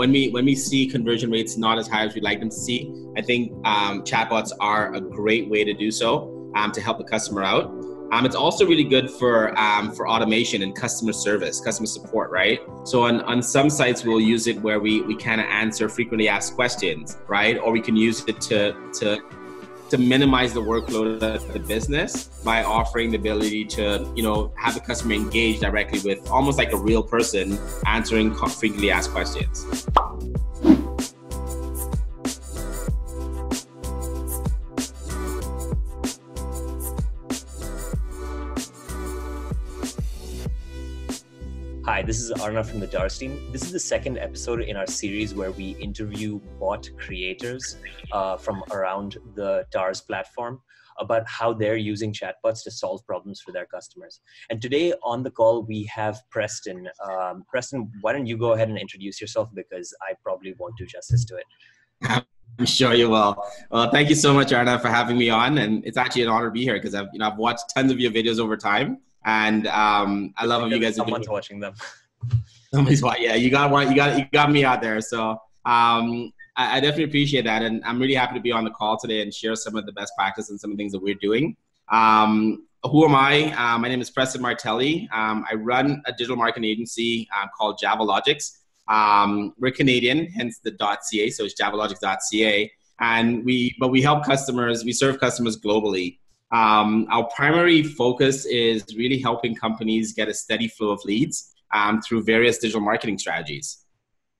when we when we see conversion rates not as high as we'd like them to see, I think um, chatbots are a great way to do so um, to help the customer out. Um, it's also really good for um, for automation and customer service, customer support, right? So on, on some sites we'll use it where we, we kind of answer frequently asked questions, right? Or we can use it to to to minimize the workload of the business by offering the ability to, you know, have the customer engage directly with almost like a real person answering frequently asked questions. Hi, this is Arnav from the TARS team. This is the second episode in our series where we interview bot creators uh, from around the TARS platform about how they're using chatbots to solve problems for their customers. And today on the call, we have Preston. Um, Preston, why don't you go ahead and introduce yourself because I probably won't do justice to it. I'm sure you will. Well, thank you so much, Arnav, for having me on. And it's actually an honor to be here because I've, you know, I've watched tons of your videos over time and um, I love how you guys. Someone's are watching them. Somebody's watching. Yeah, you got one. You got you got me out there. So um, I, I, definitely appreciate that, and I'm really happy to be on the call today and share some of the best practice and some of the things that we're doing. Um, who am I? Uh, my name is Preston Martelli. Um, I run a digital marketing agency uh, called JavaLogix. Um, we're Canadian, hence the .ca, so it's JavaLogix.ca, and we but we help customers. We serve customers globally. Um, our primary focus is really helping companies get a steady flow of leads um, through various digital marketing strategies.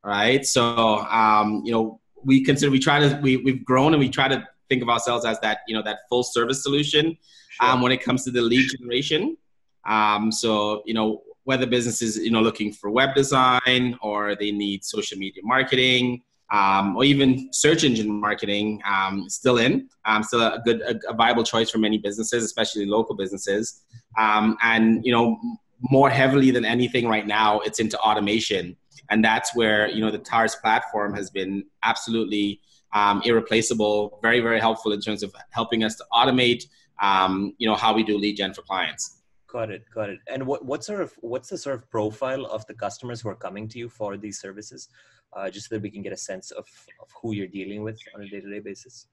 Right. So, um, you know, we consider, we try to, we, we've grown and we try to think of ourselves as that, you know, that full service solution sure. Um, when it comes to the lead generation. Um, so, you know, whether business is, you know, looking for web design or they need social media marketing, um, or even search engine marketing um, still in, um, still a good, a, a, viable choice for many businesses, especially local businesses. Um, and you know, more heavily than anything right now, it's into automation, and that's where you know the TARS platform has been absolutely um, irreplaceable, very very helpful in terms of helping us to automate, um, you know, how we do lead gen for clients. Got it, got it. And what what sort of what's the sort of profile of the customers who are coming to you for these services? Uh, just so that we can get a sense of, of who you're dealing with on a day-to-day basis?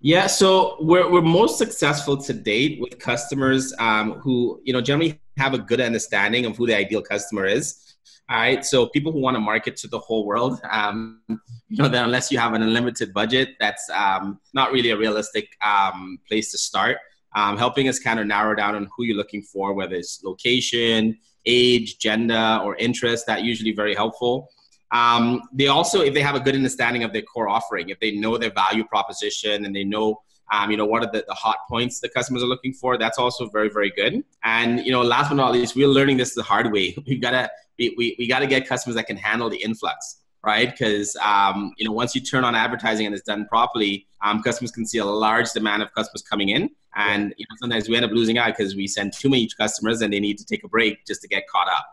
Yeah, so we're, we're most successful to date with customers um, who, you know, generally have a good understanding of who the ideal customer is. All right, so people who want to market to the whole world, um, you know, that unless you have an unlimited budget, that's um, not really a realistic um, place to start. Um, helping us kind of narrow down on who you're looking for, whether it's location, age, gender, or interest. That usually very helpful. Um, they also, if they have a good understanding of their core offering, if they know their value proposition and they know, um, you know, what are the, the hot points the customers are looking for, that's also very, very good. And, you know, last but not least, we're learning this the hard way. We gotta, we, we, we gotta get customers that can handle the influx right? Because um, you know, once you turn on advertising and it's done properly, um, customers can see a large demand of customers coming in, and you know, sometimes we end up losing out because we send too many customers and they need to take a break just to get caught up.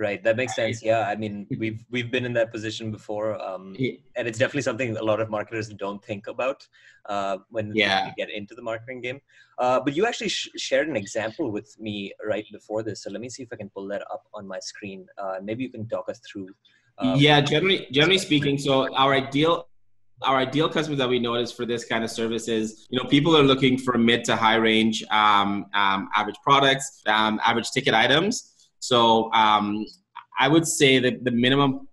Right, that makes sense. Yeah, I mean, we've we've been in that position before, um, and it's definitely something a lot of marketers don't think about uh, when yeah. they get into the marketing game. Uh, but you actually sh- shared an example with me right before this, so let me see if I can pull that up on my screen. Uh, maybe you can talk us through. Um, yeah, generally, generally speaking, so our ideal our ideal customers that we notice for this kind of service is, you know, people are looking for mid to high range um, um, average products, um, average ticket items. So um, I would say that the minimum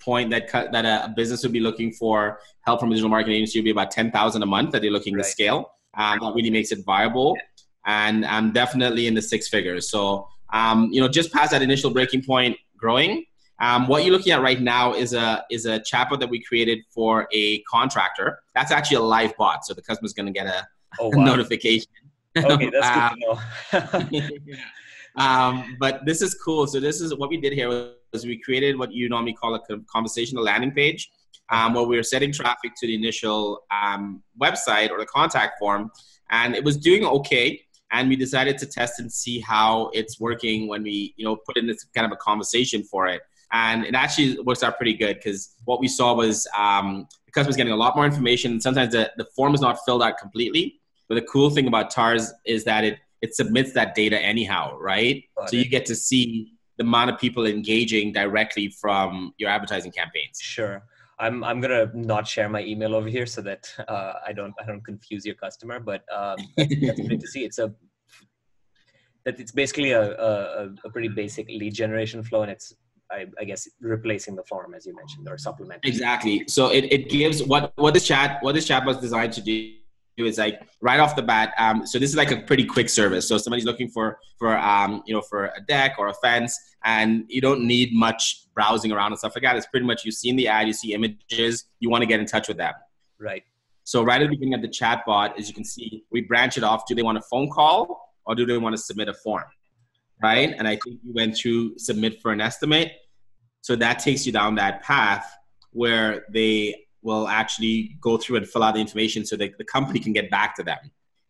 point that that a business would be looking for help from a digital marketing agency would be about ten thousand a month that they're looking right. to scale. Um, that really makes it viable, and I'm definitely in the six figures. So um, you know, just past that initial breaking point, growing. Um, what you're looking at right now is a is a chatbot that we created for a contractor. That's actually a live bot, so the customer's going to get a, oh, wow. notification. Okay, that's good to know. Um, but this is cool. So this is what we did here was we created what you normally call a conversational landing page, um, where we were setting traffic to the initial um, website or the contact form, and it was doing okay. And we decided to test and see how it's working when we, you know, put in this kind of a conversation for it. And it actually works out pretty good because what we saw was um, the customer's getting a lot more information. Sometimes the, the form is not filled out completely. But the cool thing about TARS is that it it submits that data anyhow, right? Got so it. you get to see the amount of people engaging directly from your advertising campaigns. Sure. I'm I'm gonna not share my email over here so that uh, I don't I don't confuse your customer. But um, that's, that's great to see. It's a that it's basically a, a, a pretty basic lead generation flow, and it's I, I, guess replacing the form as you mentioned or supplementing. Exactly. So it, it gives what what this chat what this chat was designed to do is like right off the bat. Um, so this is like a pretty quick service. So somebody's looking for for um, you know for a deck or a fence, and you don't need much browsing around and stuff like that. It's pretty much you've seen the ad, you see images, you want to get in touch with them. Right. So right at the beginning of the chat bot, as you can see, we branch it off. Do they want a phone call or do they want to submit a form? Right. And I think you went to submit for an estimate. So that takes you down that path where they will actually go through and fill out the information so that the company can get back to them.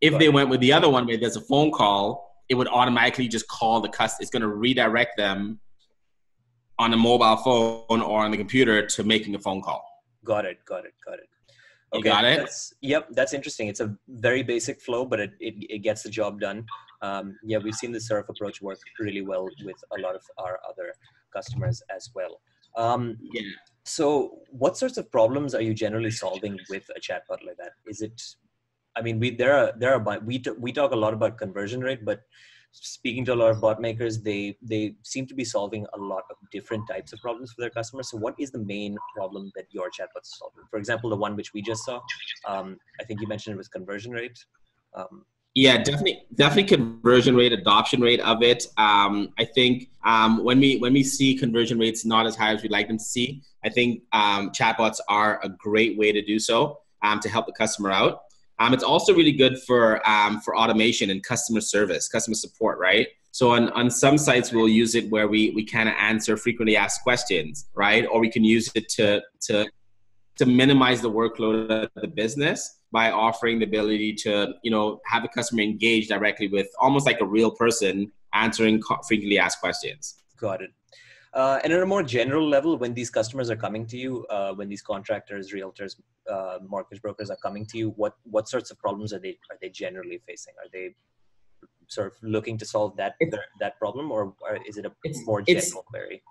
If they went with the other one where there's a phone call, it would automatically just call the customer. It's going to redirect them on a mobile phone or on the computer to making a phone call. Got it. Got it. Got it. Okay. You got it. That's, yep, that's interesting. It's a very basic flow, but it, it, it gets the job done. Um, yeah, we've seen the Surf approach work really well with a lot of our other customers as well. Um, yeah. So, what sorts of problems are you generally solving with a chatbot like that? Is it, I mean, we there are there are we we talk a lot about conversion rate, but speaking to a lot of bot makers, they they seem to be solving a lot of different types of problems for their customers. So, what is the main problem that your chatbot is solving? For example, the one which we just saw, um, I think you mentioned it was conversion rate. Um, yeah, definitely, definitely conversion rate, adoption rate of it. Um, I think um, when we when we see conversion rates not as high as we'd like them to see, I think um, chatbots are a great way to do so um, to help the customer out. Um, it's also really good for um, for automation and customer service, customer support, right? So on, on some sites we'll use it where we, we kind of answer frequently asked questions, right? Or we can use it to to to minimize the workload of the business by offering the ability to you know have a customer engage directly with almost like a real person answering frequently asked questions. Got it. Uh, and at a more general level when these customers are coming to you uh, when these contractors realtors uh, mortgage brokers are coming to you what what sorts of problems are they are they generally facing? Are they sort of looking to solve that that problem or, or is it a more general query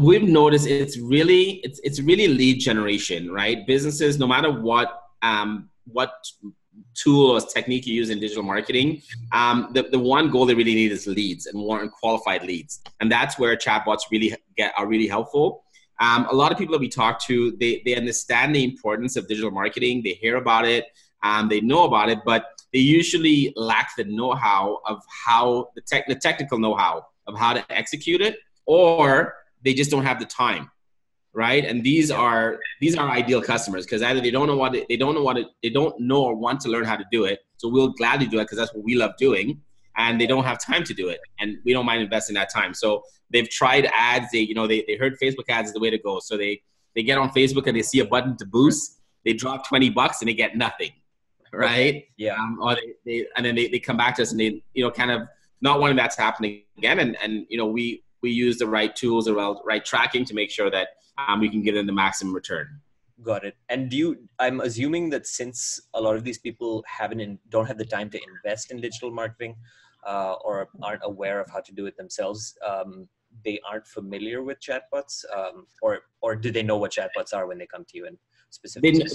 we've noticed it's really it's it's really lead generation right businesses no matter what um, what tool or technique you use in digital marketing, um, the, the one goal they really need is leads and more qualified leads. And that's where chatbots really get are really helpful. Um, a lot of people that we talk to, they, they understand the importance of digital marketing. They hear about it, um, they know about it, but they usually lack the know-how of how the, tech, the technical know-how of how to execute it, or they just don't have the time right? And these are these are ideal customers because either they don't know what they don't know what it, they don't know or want to learn how to do it. So we'll gladly do it because that's what we love doing, and they don't have time to do it, and we don't mind investing that time. So they've tried ads. They you know they, they heard Facebook ads is the way to go. So they they get on Facebook and they see a button to boost. They drop twenty bucks and they get nothing, right? Yeah. Um, or they, they and then they, they come back to us and they you know kind of not wanting that to happen again, and and you know we we use the right tools, the right tracking to make sure that um, we can get in the maximum return. Got it. And do you? I'm assuming that since a lot of these people haven't in, don't have the time to invest in digital marketing, uh, or aren't aware of how to do it themselves, um, they aren't familiar with chatbots, um, or or do they know what chatbots are when they come to you and specifically?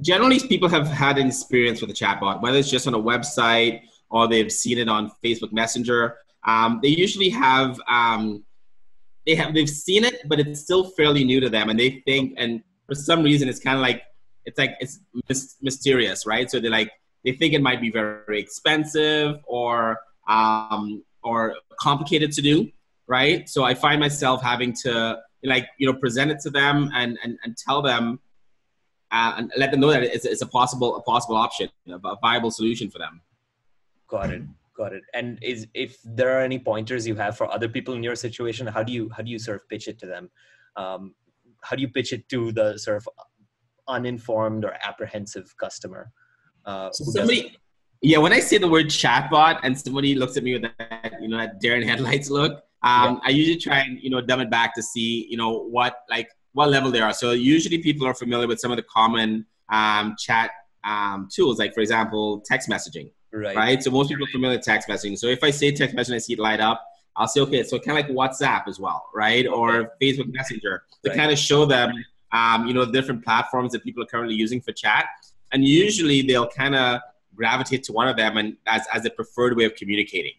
generally, people have had an experience with a chatbot, whether it's just on a website or they've seen it on Facebook Messenger. Um, they usually have um, they have they've seen it, but it's still fairly new to them, and they think, and for some reason, it's kind of like it's like it's mysterious, right? So they like they think it might be very expensive or um, or complicated to do, right? So I find myself having to like you know present it to them and and, and tell them uh, and let them know that it's, it's a possible a possible option, a viable solution for them. Got it got it. And is if there are any pointers you have for other people in your situation how do you how do you sort of pitch it to them? Um, how do you pitch it to the sort of uninformed or apprehensive customer? Uh, so somebody yeah when i say the word chatbot and somebody looks at me with that you know that deer in headlights look um, yeah. i usually try and you know dumb it back to see you know what like what level they are. So usually people are familiar with some of the common um, chat um, tools like for example text messaging Right. Right. So most people are familiar with text messaging. So if I say text messaging, I see it light up. I'll say, okay, so kind of like WhatsApp as well, right? Or Facebook Messenger to right. kind of show them, um, you know, the different platforms that people are currently using for chat. And usually they'll kind of gravitate to one of them and as, as a preferred way of communicating,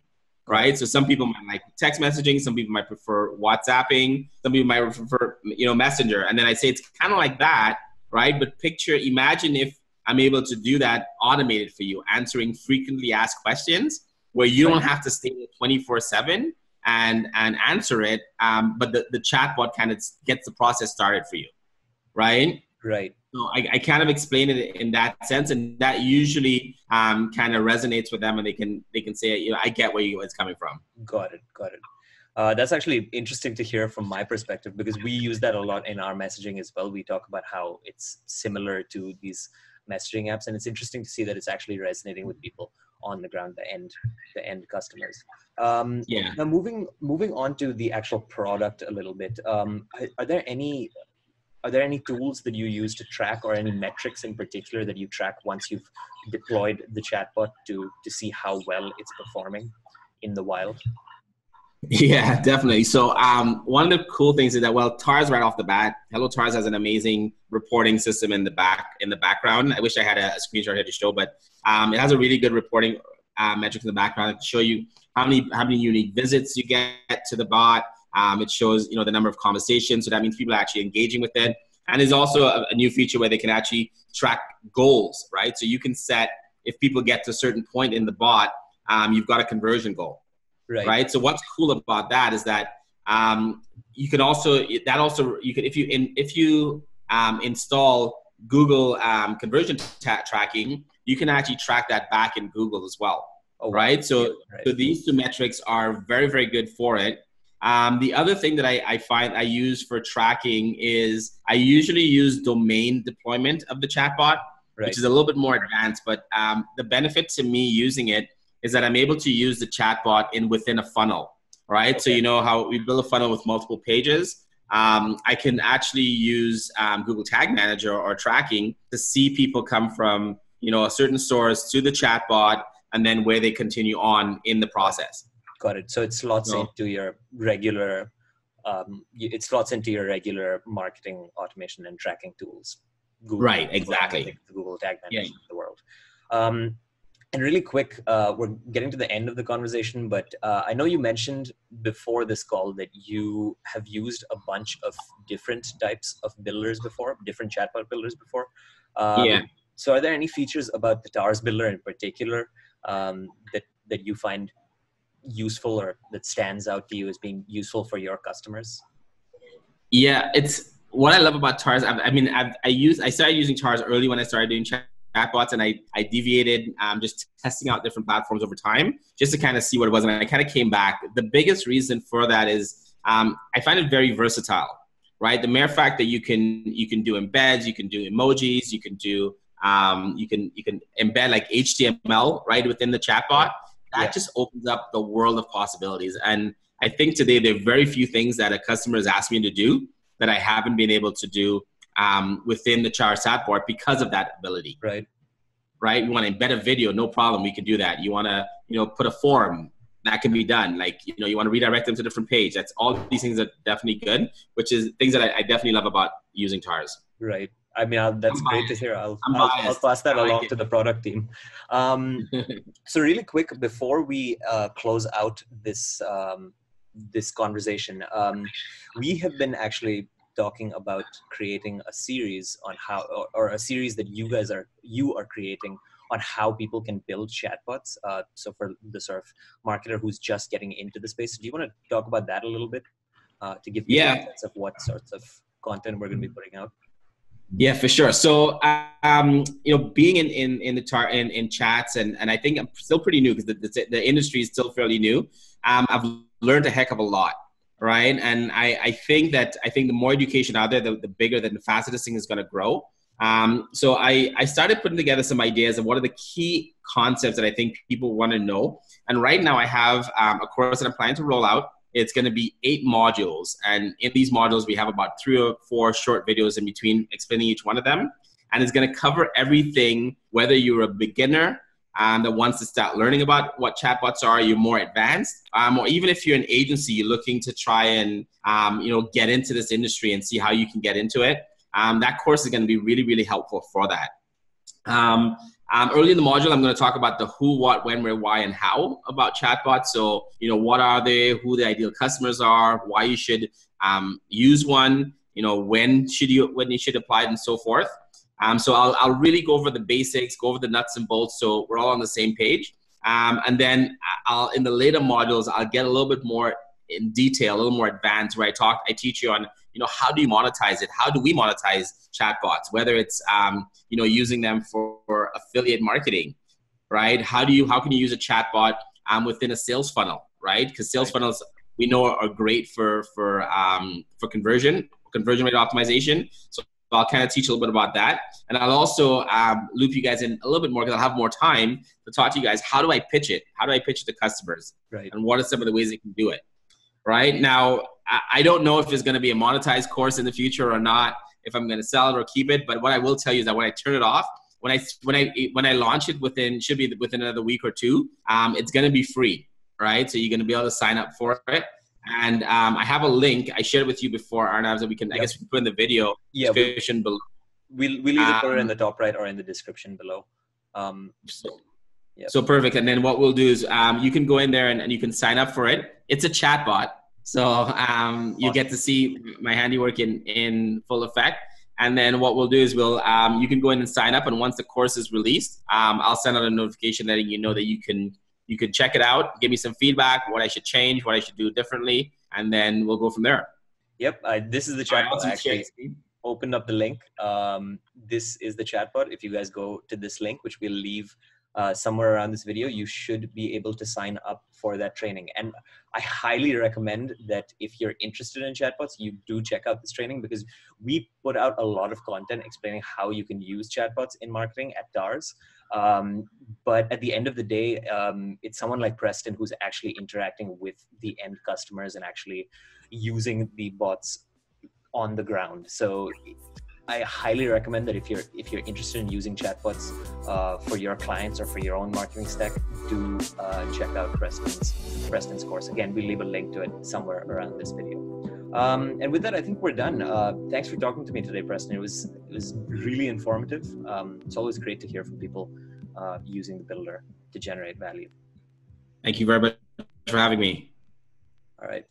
right? So some people might like text messaging, some people might prefer WhatsApping, some people might prefer, you know, Messenger. And then I say it's kind of like that, right? But picture, imagine if I'm able to do that automated for you, answering frequently asked questions where you don't have to stay 24 7 and and answer it um, but the, the chatbot kind of gets the process started for you right? Right. So I, I kind of explain it in that sense and that usually um, kind of resonates with them and they can they can say you know i get where you it's coming from. Got it got it. Uh, that's actually interesting to hear from my perspective because we use that a lot in our messaging as well. We talk about how it's similar to these messaging apps and it's interesting to see that it's actually resonating with people on the ground the end the end customers. Um, yeah. now moving moving on to the actual product a little bit um, are, are there any are there any tools that you use to track or any metrics in particular that you track once you've deployed the chatbot to to see how well it's performing in the wild yeah, definitely. So um, one of the cool things is that well, Tars right off the bat, Hello Tars has an amazing reporting system in the back in the background. I wish I had a, a screenshot here to show, but um, it has a really good reporting uh, metrics in the background to show you how many how many unique visits you get to the bot. Um, it shows you know the number of conversations, so that means people are actually engaging with it. And there's also a, a new feature where they can actually track goals, right? So you can set if people get to a certain point in the bot, um, you've got a conversion goal right. right? So what's cool about that is that um, you can also that also you can if you in, if you um, install Google um, conversion tracking, you can actually track that back in Google as well. Oh, right? So, right. so these two metrics are very, very good for it. Um, the other thing that I, I, find I use for tracking is I usually use domain deployment of the chatbot, right. which is a little bit more advanced. But um, the benefit to me using it is that I'm able to use the chatbot in within a funnel, right? Okay. So you know how we build a funnel with multiple pages. Um, I can actually use um, Google Tag Manager or tracking to see people come from you know a certain source to the chatbot and then where they continue on in the process. Got it. So it slots no. into your regular. Um, it slots into your regular marketing automation and tracking tools. Google, right. Exactly. The Google Tag Manager yeah. the world. Um, and really quick, uh, we're getting to the end of the conversation, but uh, I know you mentioned before this call that you have used a bunch of different types of builders before, different chatbot builders before. Um, yeah. So, are there any features about the Tars builder in particular um, that that you find useful or that stands out to you as being useful for your customers? Yeah, it's what I love about Tars. I, I mean, I've, I use I started using Tars early when I started doing chat chatbots and I, I deviated um, just testing out different platforms over time just to kind of see what it was. And I kind of came back. The biggest reason for that is um, I find it very versatile, right? The mere fact that you can you can do embeds, you can do emojis, you can do um, you can you can embed like HTML right within the chatbot. That yeah. just opens up the world of possibilities. And I think today there are very few things that a customer has asked me to do that I haven't been able to do um, within the Char board because of that ability. Right. Right. You want to embed a video, no problem. We can do that. You want to, you know, put a form that can be done. Like, you know, you want to redirect them to a different page. That's all these things are definitely good, which is things that I, I definitely love about using TARS. Right. I mean, I'll, that's great to hear. I'll, I'll, I'll, pass that like along it. to the product team. Um, so, really quick, before we uh, close out this um, this conversation, um, we have been actually talking about creating a series on how or, or, a series that you guys are you are creating on how people can build chatbots uh, so for the sort of marketer who's just getting into the space do you want to talk about that a little bit uh, to give you yeah. a sense of what sorts of content we're going to be putting out yeah, for sure. So, um, you know, being in in in the tar in, in chats and and I think I'm still pretty new because the, the, the industry is still fairly new. Um, I've learned a heck of a lot right? And I, I think that I think the more education out there, the, the bigger, the faster this thing is going to grow. Um, so I, I started putting together some ideas of what are the key concepts that I think people want to know. And right now I have um, a course that I'm planning to roll out. It's going to be eight modules. And in these modules, we have about three or four short videos in between explaining each one of them. And it's going to cover everything, whether you're a beginner um, that wants to start learning about what chatbots are, you're more advanced, um, or even if you're an agency, you're looking to try and um, you know get into this industry and see how you can get into it. Um, that course is going to be really, really helpful for that. Um, um, early in the module, I'm going to talk about the who, what, when, where, why, and how about chatbots. So, you know, what are they, who the ideal customers are, why you should use one, you know, when should you when you should apply it, and so forth. Um, so I'll, I'll really go over the basics, go over the nuts and bolts, so we're all on the same page. Um, and then I'll in the later modules, I'll get a little bit more in detail, a little more advanced, where I talk, I teach you on, you know, how do you monetize it? How do we monetize chatbots? Whether it's, um, you know, using them for, for, affiliate marketing, right? How do you, how can you use a chatbot um, within a sales funnel, right? Because sales right. funnels we know are great for for um, for conversion, conversion rate optimization. So I'll kind of teach a little bit about that. And I'll also um, loop you guys in a little bit more because I'll have more time to talk to you guys. How do I pitch it? How do I pitch it to customers? Right. And what are some of the ways they can do it? right? Now, I don't know if it's going to be a monetized course in the future or not, if I'm going to sell it or keep it. But what I will tell you is that when I turn it off, when I when I when I launch it within should be within another week or two, um, it's going to be free, right? So you're going to be able to sign up for it. And um, I have a link I shared with you before, Arnav, that we can yep. I guess we can put in the video yeah, description below. We'll we'll either put it in um, the top right or in the description below. Um, so, yep. so perfect. And then what we'll do is um, you can go in there and, and you can sign up for it. It's a chat bot. So um, you get to see my handiwork in, in full effect. And then what we'll do is we'll um, you can go in and sign up, and once the course is released, um, I'll send out a notification letting you know that you can you can check it out, give me some feedback, what I should change, what I should do differently, and then we'll go from there. Yep, uh, this is the chatbot. Right, actually, opened up the link. Um, this is the chatbot. If you guys go to this link, which we'll leave uh, somewhere around this video, you should be able to sign up for that training. And I highly recommend that if you're interested in chatbots, you do check out this training because we put out a lot of content explaining how you can use chatbots in marketing at TARS. Um, but at the end of the day, um, it's someone like Preston who's actually interacting with the end customers and actually using the bots on the ground. So I highly recommend that if you're if you're interested in using chatbots uh, for your clients or for your own marketing stack, do uh, check out Preston's Preston's course. Again, we'll leave a link to it somewhere around this video. Um, and with that, I think we're done. Uh, thanks for talking to me today, Preston. It was it was really informative. Um, it's always great to hear from people uh, using the builder to generate value. Thank you very much for having me. All right.